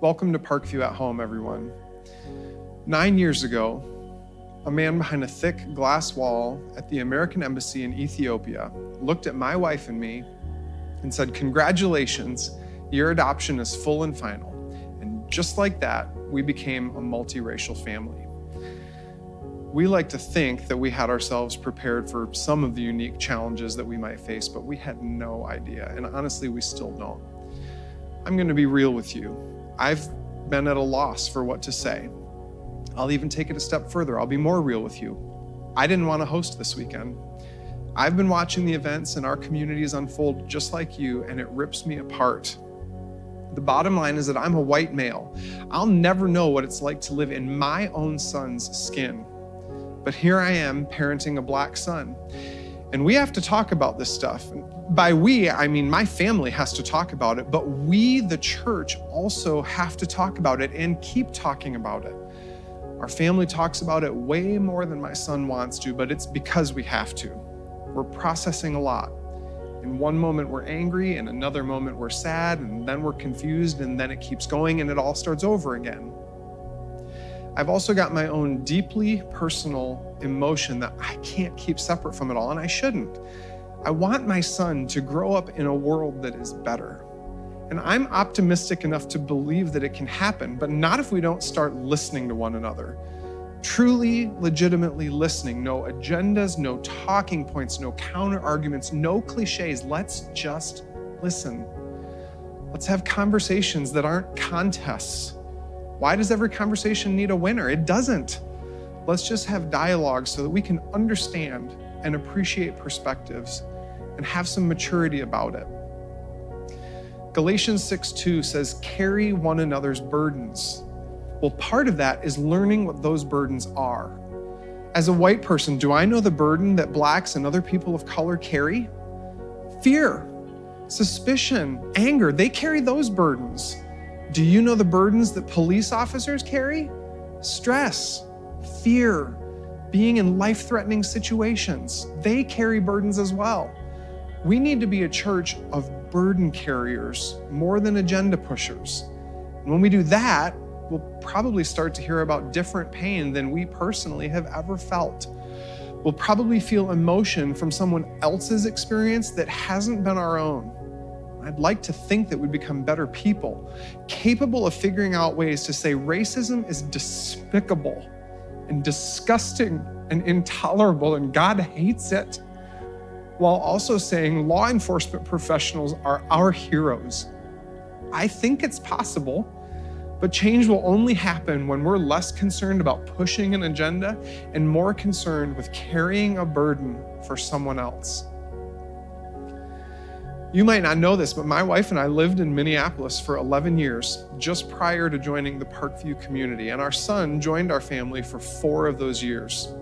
Welcome to Parkview at Home, everyone. Nine years ago, a man behind a thick glass wall at the American Embassy in Ethiopia looked at my wife and me and said, Congratulations, your adoption is full and final. And just like that, we became a multiracial family. We like to think that we had ourselves prepared for some of the unique challenges that we might face, but we had no idea. And honestly, we still don't. I'm going to be real with you. I've been at a loss for what to say. I'll even take it a step further. I'll be more real with you. I didn't want to host this weekend. I've been watching the events in our communities unfold just like you, and it rips me apart. The bottom line is that I'm a white male. I'll never know what it's like to live in my own son's skin. But here I am parenting a black son. And we have to talk about this stuff. By we, I mean my family has to talk about it, but we, the church, also have to talk about it and keep talking about it. Our family talks about it way more than my son wants to, but it's because we have to. We're processing a lot. In one moment, we're angry, in another moment, we're sad, and then we're confused, and then it keeps going and it all starts over again. I've also got my own deeply personal emotion that I can't keep separate from it all, and I shouldn't. I want my son to grow up in a world that is better. And I'm optimistic enough to believe that it can happen, but not if we don't start listening to one another. Truly, legitimately listening. No agendas, no talking points, no counter arguments, no cliches. Let's just listen. Let's have conversations that aren't contests why does every conversation need a winner? It doesn't. Let's just have dialogue so that we can understand and appreciate perspectives and have some maturity about it. Galatians 6 2 says, carry one another's burdens. Well, part of that is learning what those burdens are. As a white person, do I know the burden that blacks and other people of color carry? Fear, suspicion, anger, they carry those burdens. Do you know the burdens that police officers carry? Stress, fear, being in life threatening situations. They carry burdens as well. We need to be a church of burden carriers more than agenda pushers. And when we do that, we'll probably start to hear about different pain than we personally have ever felt. We'll probably feel emotion from someone else's experience that hasn't been our own. I'd like to think that we'd become better people, capable of figuring out ways to say racism is despicable and disgusting and intolerable, and God hates it, while also saying law enforcement professionals are our heroes. I think it's possible, but change will only happen when we're less concerned about pushing an agenda and more concerned with carrying a burden for someone else. You might not know this, but my wife and I lived in Minneapolis for 11 years, just prior to joining the Parkview community, and our son joined our family for four of those years.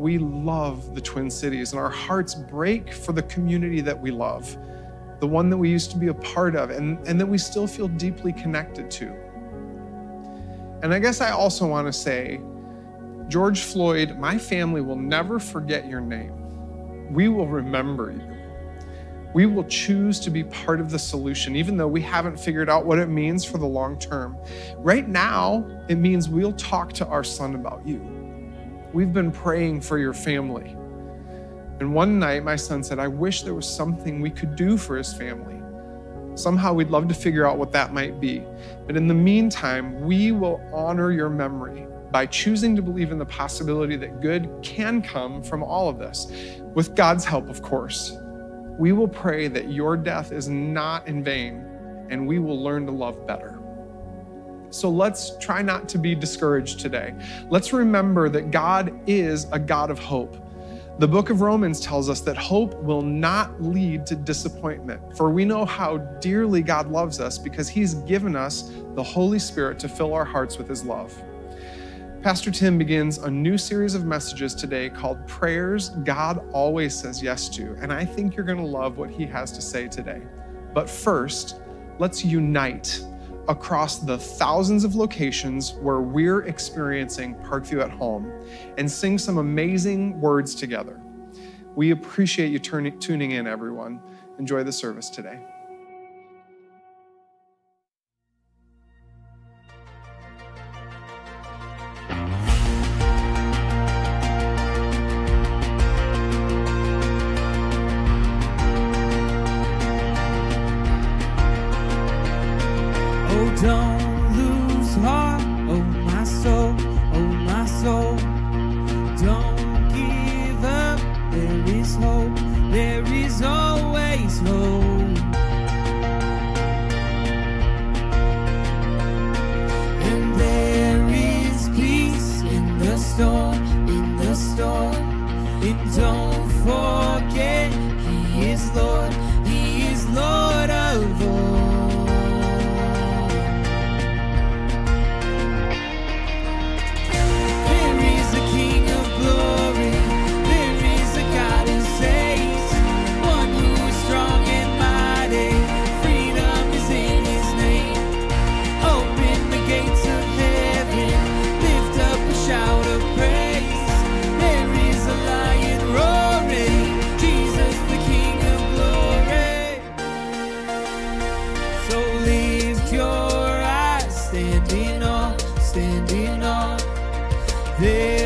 We love the Twin Cities, and our hearts break for the community that we love, the one that we used to be a part of, and, and that we still feel deeply connected to. And I guess I also want to say, George Floyd, my family will never forget your name. We will remember you we will choose to be part of the solution, even though we haven't figured out what it means for the long term. Right now, it means we'll talk to our son about you. We've been praying for your family. And one night, my son said, I wish there was something we could do for his family. Somehow, we'd love to figure out what that might be. But in the meantime, we will honor your memory by choosing to believe in the possibility that good can come from all of this, with God's help, of course we will pray that your death is not in vain and we will learn to love better. So let's try not to be discouraged today. Let's remember that God is a God of hope. The book of Romans tells us that hope will not lead to disappointment, for we know how dearly God loves us because he's given us the Holy Spirit to fill our hearts with his love. Pastor Tim begins a new series of messages today called Prayers God Always Says Yes to. And I think you're going to love what he has to say today. But first, let's unite across the thousands of locations where we're experiencing Parkview at home and sing some amazing words together. We appreciate you tuning in, everyone. Enjoy the service today. Don't There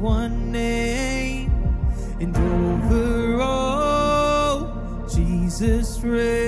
one name, and over all Jesus reigns.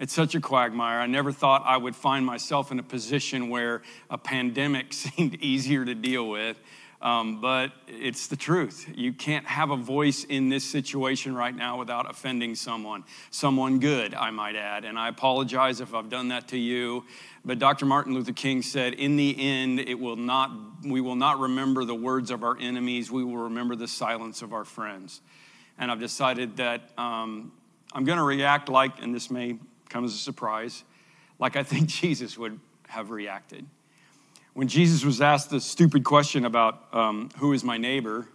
It's such a quagmire. I never thought I would find myself in a position where a pandemic seemed easier to deal with. Um, but it's the truth. You can't have a voice in this situation right now without offending someone, someone good, I might add. And I apologize if I've done that to you. But Dr. Martin Luther King said, "In the end, it will not. We will not remember the words of our enemies. We will remember the silence of our friends." And I've decided that um, I'm going to react like, and this may come as a surprise, like I think Jesus would have reacted. When Jesus was asked the stupid question about um, who is my neighbor,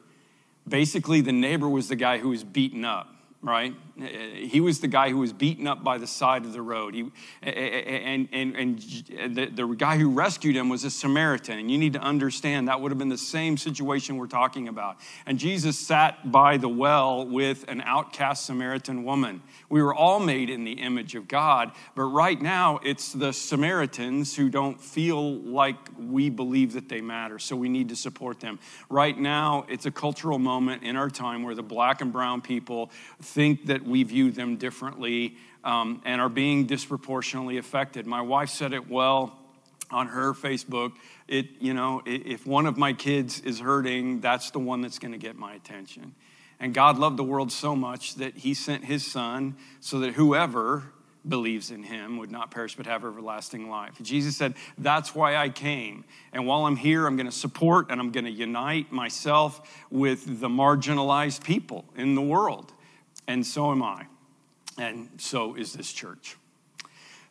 basically the neighbor was the guy who was beaten up, right? Uh, he was the guy who was beaten up by the side of the road. He, and and, and the, the guy who rescued him was a Samaritan. And you need to understand that would have been the same situation we're talking about. And Jesus sat by the well with an outcast Samaritan woman. We were all made in the image of God, but right now it's the Samaritans who don't feel like we believe that they matter, so we need to support them. Right now, it's a cultural moment in our time where the black and brown people think that we view them differently um, and are being disproportionately affected. My wife said it well on her Facebook. It, you know, if one of my kids is hurting, that's the one that's going to get my attention. And God loved the world so much that he sent his son so that whoever believes in him would not perish but have everlasting life. Jesus said, That's why I came. And while I'm here, I'm going to support and I'm going to unite myself with the marginalized people in the world. And so am I. And so is this church.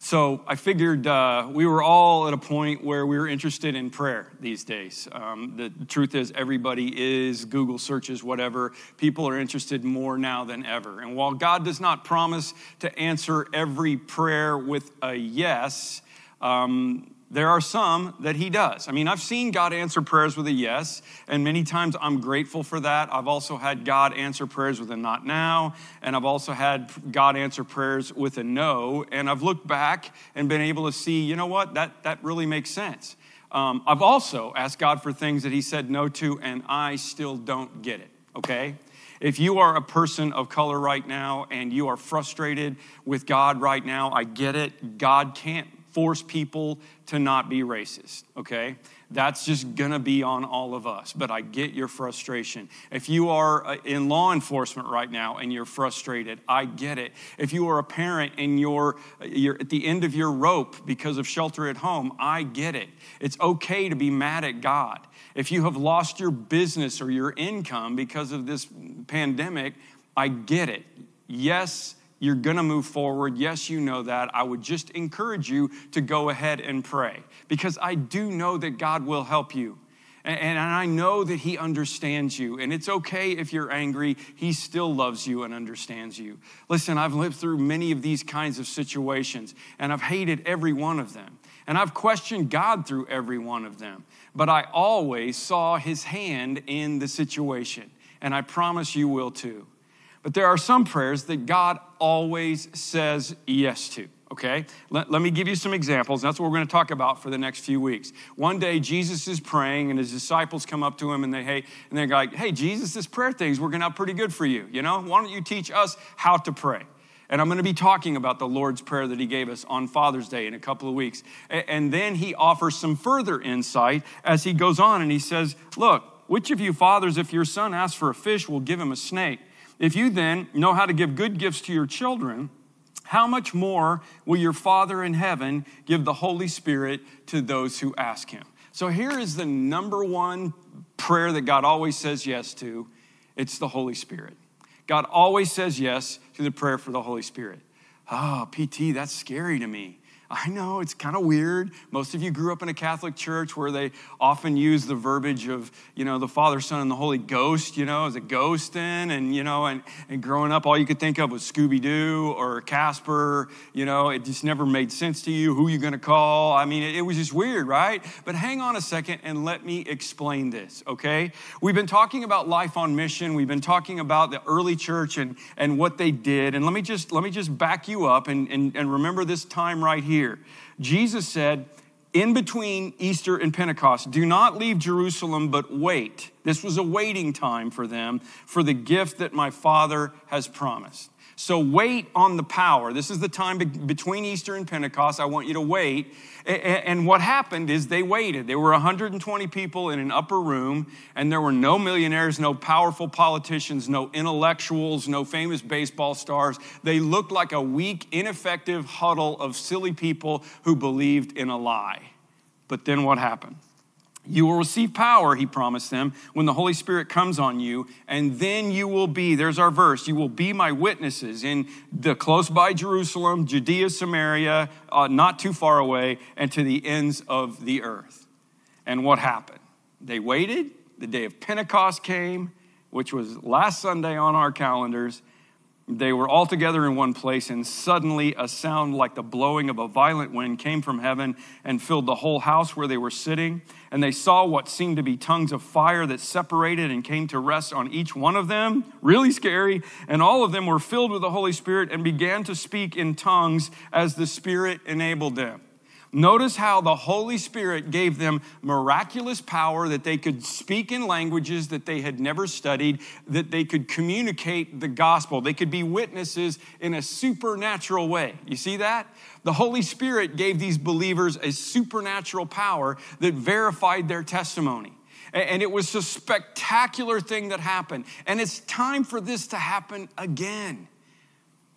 So I figured uh, we were all at a point where we were interested in prayer these days. Um, the truth is, everybody is Google searches, whatever. People are interested more now than ever. And while God does not promise to answer every prayer with a yes, um, there are some that he does. I mean, I've seen God answer prayers with a yes, and many times I'm grateful for that. I've also had God answer prayers with a not now, and I've also had God answer prayers with a no, and I've looked back and been able to see, you know what, that, that really makes sense. Um, I've also asked God for things that he said no to, and I still don't get it, okay? If you are a person of color right now and you are frustrated with God right now, I get it. God can't force people to not be racist, okay? That's just gonna be on all of us, but I get your frustration. If you are uh, in law enforcement right now and you're frustrated, I get it. If you are a parent and you're, you're at the end of your rope because of shelter at home, I get it. It's okay to be mad at God. If you have lost your business or your income because of this pandemic, I get it. Yes, you're going to move forward. Yes, you know that. I would just encourage you to go ahead and pray because I do know that God will help you. And, I know that He understands you. And it's okay if you're angry, He still loves you and understands you. Listen, I've lived through many of these kinds of situations, and I've hated every one of them. And I've questioned God through every one of them. But I always saw His hand in the situation. And I promise you will too. But there are some prayers that God always says yes to, okay? Let, let me give you some examples. That's what we're going to talk about for the next few weeks. One day, Jesus is praying, and his disciples come up to him and they, hey, and they're like, hey, Jesus, this prayer thing's working out pretty good for you. You know, why don't you teach us how to pray? And I'm going to be talking about the Lord's Prayer that He gave us on Father's Day in a couple of weeks. And then He offers some further insight as He goes on and He says, Look, which of you fathers, if your son asks for a fish, will give him a snake? If you then know how to give good gifts to your children, how much more will your Father in heaven give the Holy Spirit to those who ask him? So here is the number one prayer that God always says yes to it's the Holy Spirit. God always says yes to the prayer for the Holy Spirit. Ah, oh, PT, that's scary to me. I know it's kind of weird. Most of you grew up in a Catholic church where they often use the verbiage of, you know, the Father, Son, and the Holy Ghost, you know, as a ghost in. And, you know, and, and growing up, all you could think of was Scooby Doo or Casper. You know, it just never made sense to you. Who you going to call? I mean, it, it was just weird, right? But hang on a second and let me explain this, okay? We've been talking about life on mission. We've been talking about the early church and, and what they did. And let me just, let me just back you up and, and, and remember this time right here here. Jesus said, in between Easter and Pentecost, do not leave Jerusalem, but wait. This was a waiting time for them for the gift that my Father has promised. So wait on the power. This is the time between Easter and Pentecost. I want you to wait. And what happened is they waited. There were 120 people in an upper room, and there were no millionaires, no powerful politicians, no intellectuals, no famous baseball stars. They looked like a weak, ineffective huddle of silly people who believed in a lie. But then what happened? You will receive power, he promised them, when the Holy Spirit comes on you, and then you will be, there's our verse, you will be my witnesses in the close by Jerusalem, Judea, Samaria, uh, not too far away, and to the ends of the earth. And what happened? They waited, the day of Pentecost came, which was last Sunday on our calendars, they were all together in one place, and suddenly a sound like the blowing of a violent wind came from heaven and filled the whole house where they were sitting. And they saw what seemed to be tongues of fire that separated and came to rest on each one of them. Really scary. And all of them were filled with the Holy Spirit and began to speak in tongues as the Spirit enabled them. Notice how the Holy Spirit gave them miraculous power that they could speak in languages that they had never studied, that they could communicate the gospel. They could be witnesses in a supernatural way. You see that? The Holy Spirit gave these believers a supernatural power that verified their testimony. And it was a spectacular thing that happened. And it's time for this to happen again.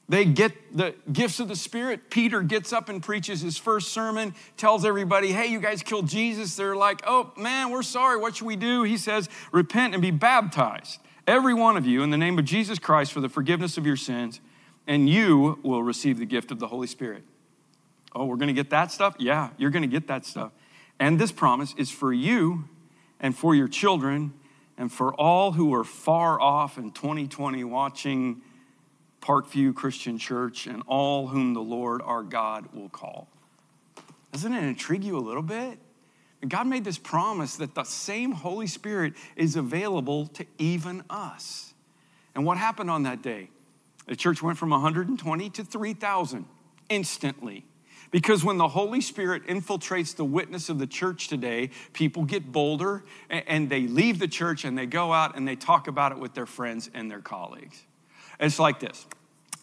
They get the gifts of the Spirit. Peter gets up and preaches his first sermon, tells everybody, hey, you guys killed Jesus. They're like, oh, man, we're sorry. What should we do? He says, repent and be baptized, every one of you, in the name of Jesus Christ for the forgiveness of your sins, and you will receive the gift of the Holy Spirit. Oh, we're going to get that stuff? Yeah, you're going to get that stuff. And this promise is for you and for your children and for all who are far off in 2020 watching Parkview Christian Church and all whom the Lord our God will call. Doesn't it intrigue you a little bit? God made this promise that the same Holy Spirit is available to even us. And what happened on that day? The church went from 120 to 3,000 instantly. Because when the Holy Spirit infiltrates the witness of the church today, people get bolder and they leave the church and they go out and they talk about it with their friends and their colleagues. It's like this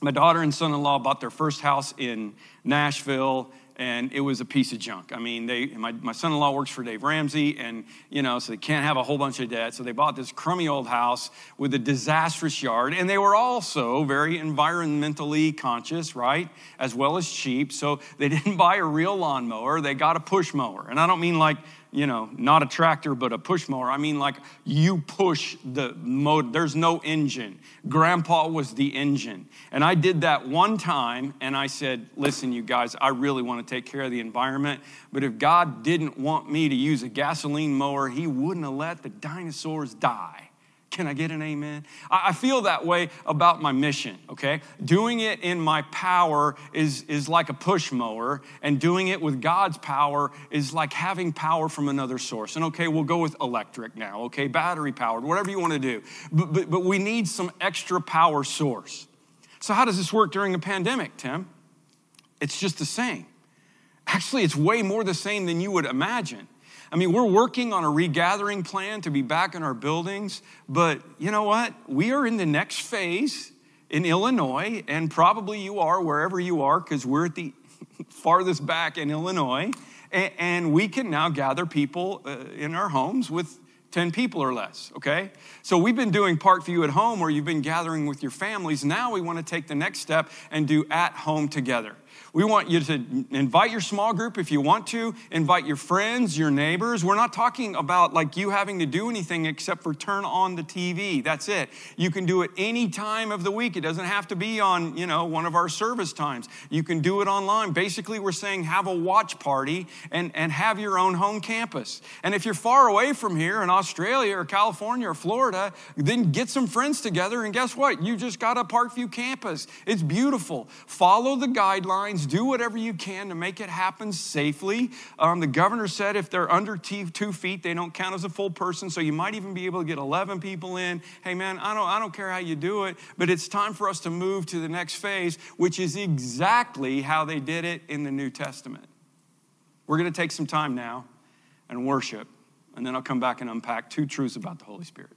my daughter and son in law bought their first house in Nashville and it was a piece of junk. I mean, they, my, my son in law works for Dave Ramsey, and, you know, so they can't have a whole bunch of debt. So they bought this crummy old house with a disastrous yard, and they were also very environmentally conscious, right? As well as cheap. So they didn't buy a real lawnmower, they got a push mower. And I don't mean like, you know, not a tractor, but a push mower. I mean, like you push the motor, there's no engine. Grandpa was the engine. And I did that one time, and I said, listen, you guys, I really want to take care of the environment, but if God didn't want me to use a gasoline mower, He wouldn't have let the dinosaurs die. Can I get an amen? I feel that way about my mission, okay? Doing it in my power is, is like a push mower, and doing it with God's power is like having power from another source. And okay, we'll go with electric now, okay? Battery powered, whatever you want to do. But, but, but we need some extra power source. So, how does this work during a pandemic, Tim? It's just the same. Actually, it's way more the same than you would imagine. I mean, we're working on a regathering plan to be back in our buildings, but you know what? We are in the next phase in Illinois, and probably you are wherever you are, because we're at the farthest back in Illinois, and we can now gather people uh, in our homes with 10 people or less, okay? So we've been doing part Parkview at home where you've been gathering with your families. Now we want to take the next step and do at home together. We want you to invite your small group if you want to, invite your friends, your neighbors. We're not talking about like you having to do anything except for turn on the TV. That's it. You can do it any time of the week. It doesn't have to be on, you know, one of our service times. You can do it online. Basically, we're saying have a watch party and, and have your own home campus. And if you're far away from here in Australia or California or Florida, then get some friends together and guess what? You just got a Parkview campus. It's beautiful. Follow the guidelines do whatever you can to make it happen safely. Um, the governor said if they're under two feet, they don't count as a full person. So you might even be able to get 11 people in. Hey, man, I don't, I don't care how you do it, but it's time for us to move to the next phase, which is exactly how they did it in the New Testament. We're going to take some time now and worship, and then I'll come back and unpack two truths about the Holy Spirit.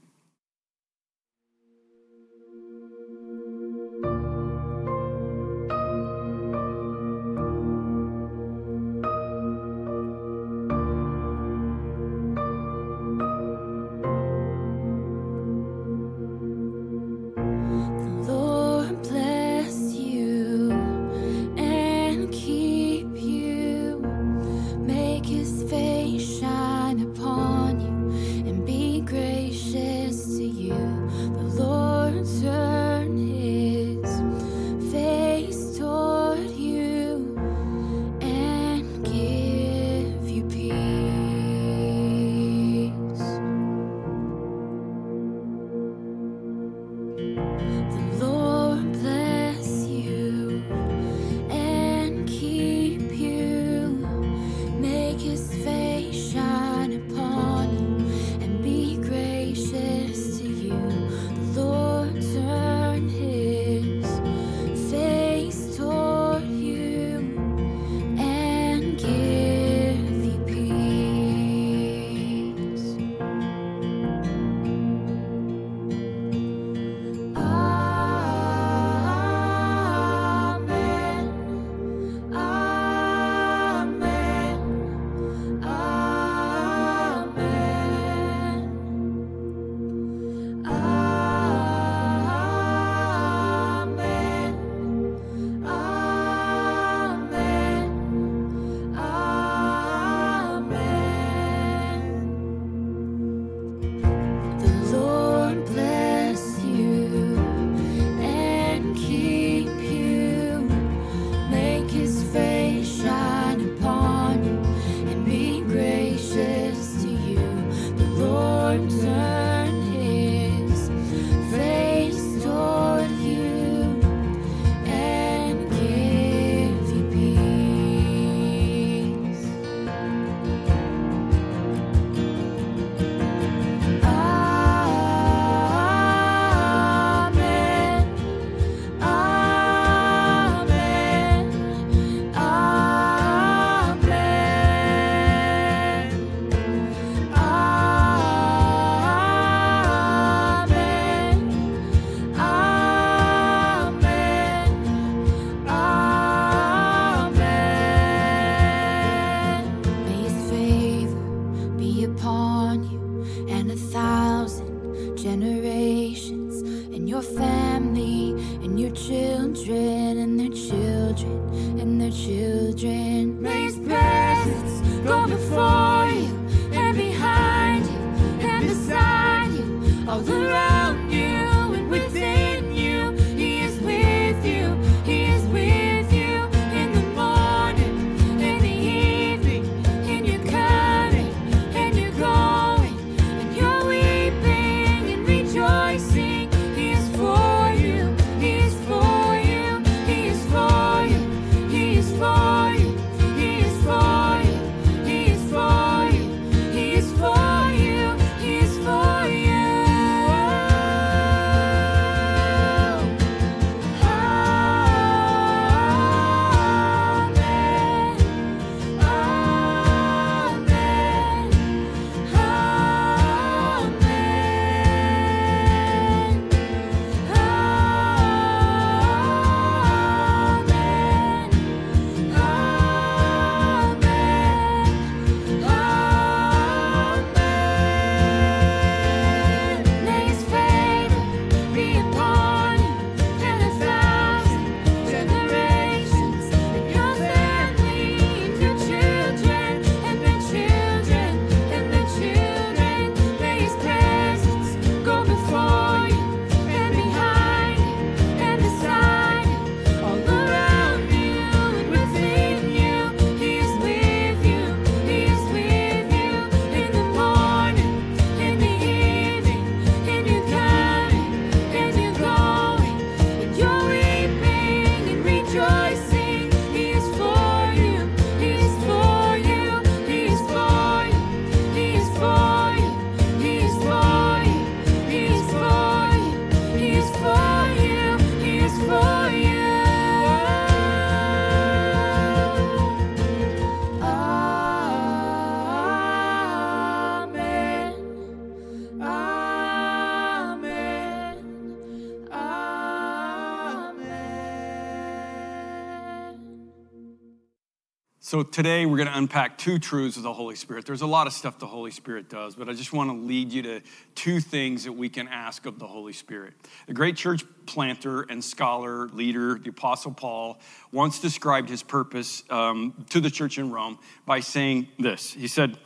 So today we're going to unpack two truths of the Holy Spirit. There's a lot of stuff the Holy Spirit does, but I just want to lead you to two things that we can ask of the Holy Spirit. The great church planter and scholar, leader, the Apostle Paul, once described his purpose um, to the church in Rome by saying this. He said,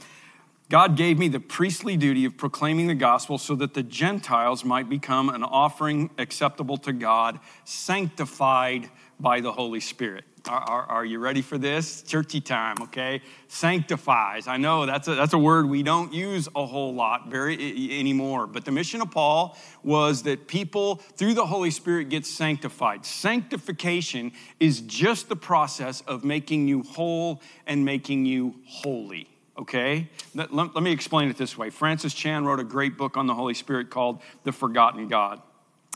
God gave me the priestly duty of proclaiming the gospel so that the Gentiles might become an offering acceptable to God, sanctified by the Holy Spirit. Are, are, are you ready for this? Churchy time, okay? Sanctifies. I know that's a, that's a word we don't use a whole lot very anymore, but the mission of Paul was that people through the Holy Spirit get sanctified. Sanctification is just the process of making you whole and making you holy okay? Let, let- let me explain it this way. Francis Chan wrote a great book on the Holy Spirit called The Forgotten God.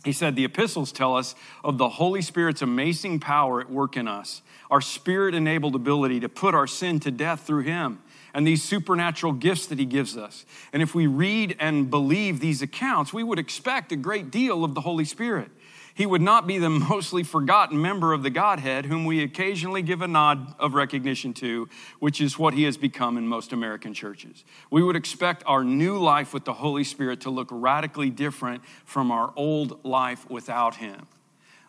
He said, The epistles tell us of the Holy Spirit's amazing power at work in us, our spirit enabled ability to put our sin to death through Him, and these supernatural gifts that He gives us. And if we read and believe these accounts, we would expect a great deal of the Holy Spirit. He would not be the mostly forgotten member of the Godhead whom we occasionally give a nod of recognition to, which is what he has become in most American churches. We would expect our new life with the Holy Spirit to look radically different from our old life without him.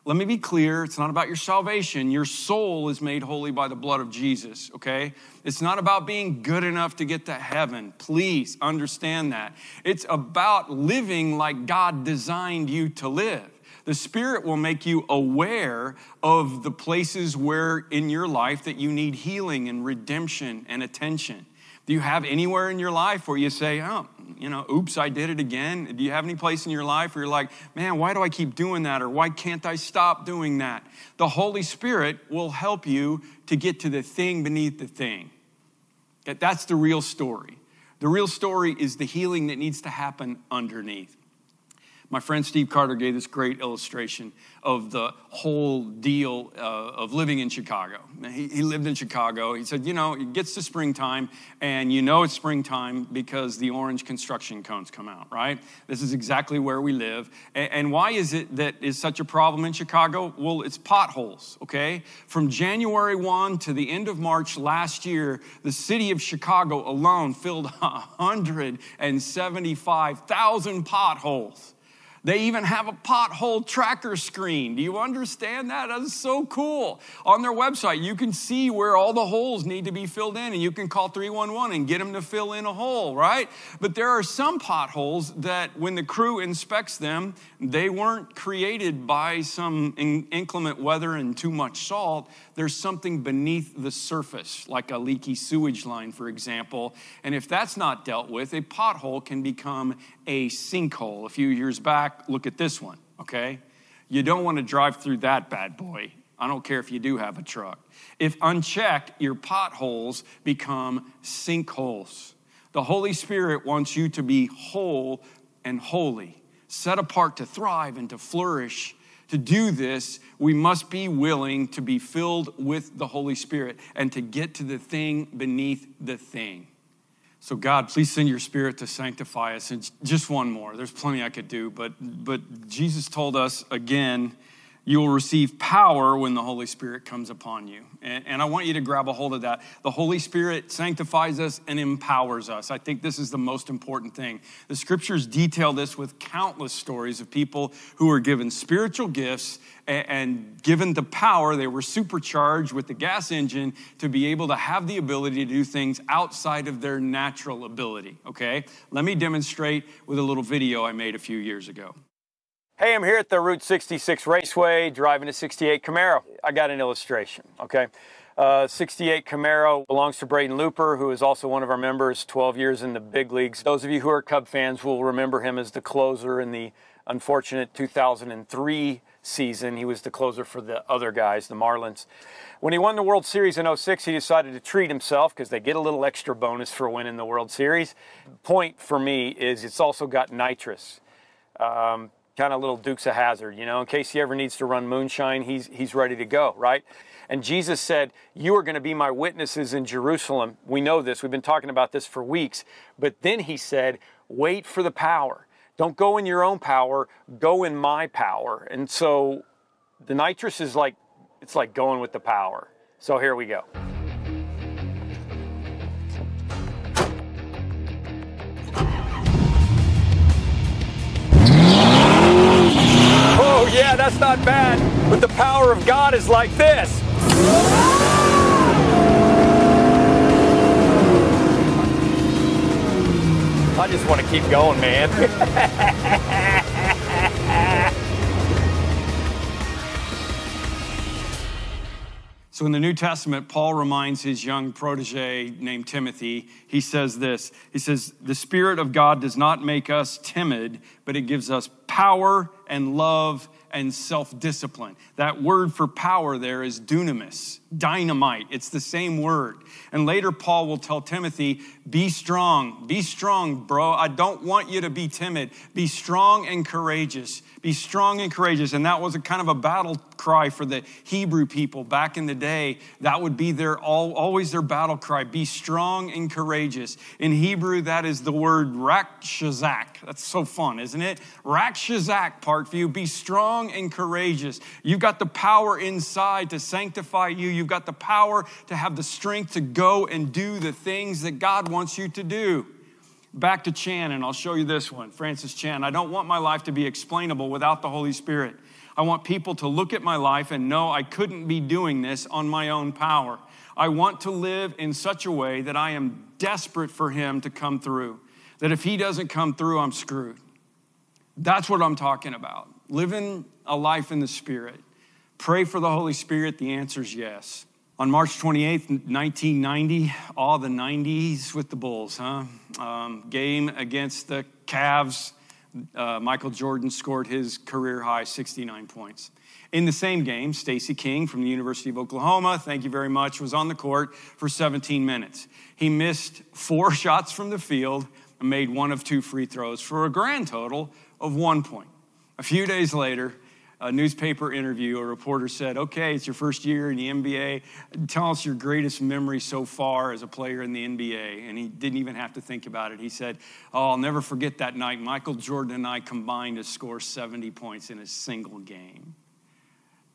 Let me be clear, it's not about your salvation. Your soul is made holy by the blood of Jesus, okay? It's not about being good enough to get to heaven. Please understand that. It's about living like God designed you to live. The Spirit will make you aware of the places where in your life that you need healing and redemption and attention. Do you have anywhere in your life where you say, oh, you know, oops, I did it again? Do you have any place in your life where you're like, man, why do I keep doing that? Or why can't I stop doing that? The Holy Spirit will help you to get to the thing beneath the thing. That's the real story. The real story is the healing that needs to happen underneath. My friend Steve Carter gave this great illustration of the whole deal uh, of living in Chicago. He, he lived in Chicago. He said, you know, it gets to springtime, and you know it's springtime because the orange construction cones come out, right? This is exactly where we live. And, and why is it that is such a problem in Chicago? Well, it's potholes, okay? From January 1 to the end of March last year, the city of Chicago alone filled 175,000 potholes. They even have a pothole tracker screen. Do you understand that? That is so cool. On their website, you can see where all the holes need to be filled in, and you can call 311 and get them to fill in a hole, right? But there are some potholes that, when the crew inspects them, they weren't created by some in- inclement weather and too much salt. There's something beneath the surface, like a leaky sewage line, for example. And if that's not dealt with, a pothole can become a sinkhole. A few years back, look at this one, okay? You don't want to drive through that bad boy. I don't care if you do have a truck. If unchecked, your potholes become sinkholes. The Holy Spirit wants you to be whole and holy, set apart to thrive and to flourish. To do this, we must be willing to be filled with the Holy Spirit and to get to the thing beneath the thing. So, God, please send your spirit to sanctify us. And just one more. There's plenty I could do, but, but Jesus told us again, you will receive power when the Holy Spirit comes upon you. And, and I want you to grab a hold of that. The Holy Spirit sanctifies us and empowers us. I think this is the most important thing. The scriptures detail this with countless stories of people who were given spiritual gifts and, and given the power. They were supercharged with the gas engine to be able to have the ability to do things outside of their natural ability. Okay? Let me demonstrate with a little video I made a few years ago. Hey, I'm here at the Route 66 Raceway driving a 68 Camaro. I got an illustration, okay? Uh, 68 Camaro belongs to Braden Looper, who is also one of our members, 12 years in the big leagues. Those of you who are Cub fans will remember him as the closer in the unfortunate 2003 season. He was the closer for the other guys, the Marlins. When he won the World Series in 06, he decided to treat himself because they get a little extra bonus for winning the World Series. Point for me is it's also got nitrous. Um, kind of little Dukes of Hazzard, you know, in case he ever needs to run moonshine, he's, he's ready to go, right? And Jesus said, You are going to be my witnesses in Jerusalem. We know this, we've been talking about this for weeks. But then he said, Wait for the power. Don't go in your own power, go in my power. And so the nitrous is like, it's like going with the power. So here we go. Yeah, that's not bad. But the power of God is like this. I just want to keep going, man. So in the New Testament, Paul reminds his young protege named Timothy, he says this He says, The Spirit of God does not make us timid, but it gives us power and love and self discipline. That word for power there is dunamis, dynamite. It's the same word. And later, Paul will tell Timothy, Be strong, be strong, bro. I don't want you to be timid. Be strong and courageous. Be strong and courageous. And that was a kind of a battle cry for the Hebrew people back in the day. That would be their always their battle cry. Be strong and courageous. In Hebrew, that is the word rakshazak. That's so fun, isn't it? Rakshazak, Parkview. Be strong and courageous. You've got the power inside to sanctify you. You've got the power to have the strength to go and do the things that God wants you to do. Back to Chan, and I'll show you this one Francis Chan. I don't want my life to be explainable without the Holy Spirit. I want people to look at my life and know I couldn't be doing this on my own power. I want to live in such a way that I am desperate for Him to come through. That if He doesn't come through, I'm screwed. That's what I'm talking about. Living a life in the Spirit. Pray for the Holy Spirit. The answer is yes. On March 28th, 1990, all the 90s with the Bulls, huh? Um, game against the Cavs, uh, Michael Jordan scored his career high 69 points. In the same game, Stacey King from the University of Oklahoma, thank you very much, was on the court for 17 minutes. He missed four shots from the field and made one of two free throws for a grand total of one point. A few days later, a newspaper interview, a reporter said, Okay, it's your first year in the NBA. Tell us your greatest memory so far as a player in the NBA. And he didn't even have to think about it. He said, Oh, I'll never forget that night. Michael Jordan and I combined to score 70 points in a single game.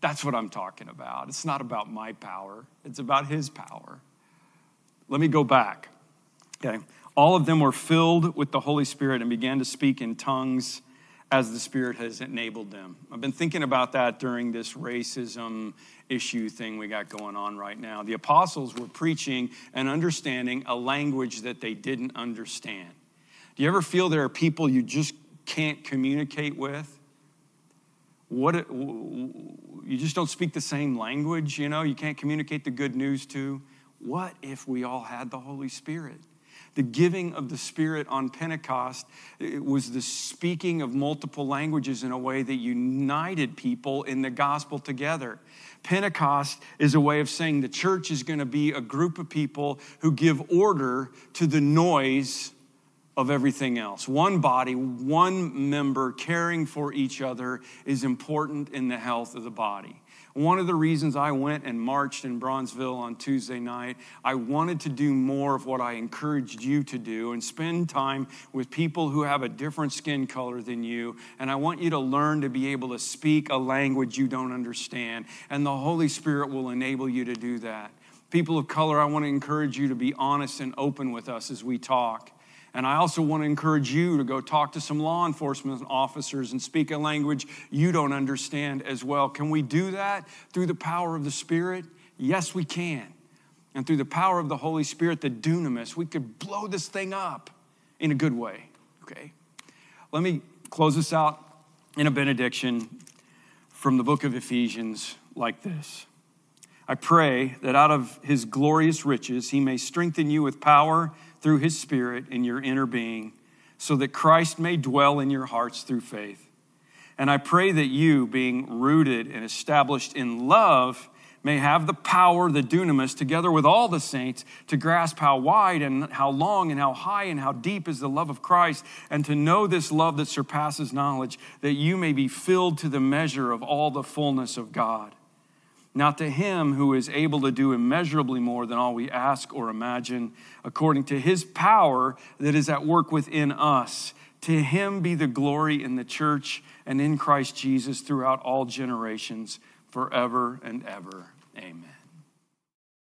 That's what I'm talking about. It's not about my power, it's about his power. Let me go back. Okay. All of them were filled with the Holy Spirit and began to speak in tongues as the Spirit has enabled them. I've been thinking about that during this racism issue thing we got going on right now. The apostles were preaching and understanding a language that they didn't understand. Do you ever feel there are people you just can't communicate with? What you just don't speak the same language, you know, you can't communicate the good news to. What if we all had the Holy Spirit? The giving of the Spirit on Pentecost was the speaking of multiple languages in a way that united people in the gospel together. Pentecost is a way of saying the church is going to be a group of people who give order to the noise of everything else. One body, one member caring for each other is important in the health of the body. One of the reasons I went and marched in Bronzeville on Tuesday night, I wanted to do more of what I encouraged you to do and spend time with people who have a different skin color than you. And I want you to learn to be able to speak a language you don't understand. And the Holy Spirit will enable you to do that. People of color, I want to encourage you to be honest and open with us as we talk. And I also want to encourage you to go talk to some law enforcement officers and speak a language you don't understand as well. Can we do that through the power of the Spirit? Yes, we can. And through the power of the Holy Spirit, the dunamis, we could blow this thing up in a good way. Okay? Let me close this out in a benediction from the book of Ephesians like this. I pray that out of his glorious riches he may strengthen you with power through his spirit in your inner being, so that Christ may dwell in your hearts through faith. And I pray that you, being rooted and established in love, may have the power, the dunamis, together with all the saints, to grasp how wide and how long and how high and how deep is the love of Christ, and to know this love that surpasses knowledge, that you may be filled to the measure of all the fullness of God. Now, to him who is able to do immeasurably more than all we ask or imagine, according to his power that is at work within us, to him be the glory in the church and in Christ Jesus throughout all generations, forever and ever. Amen.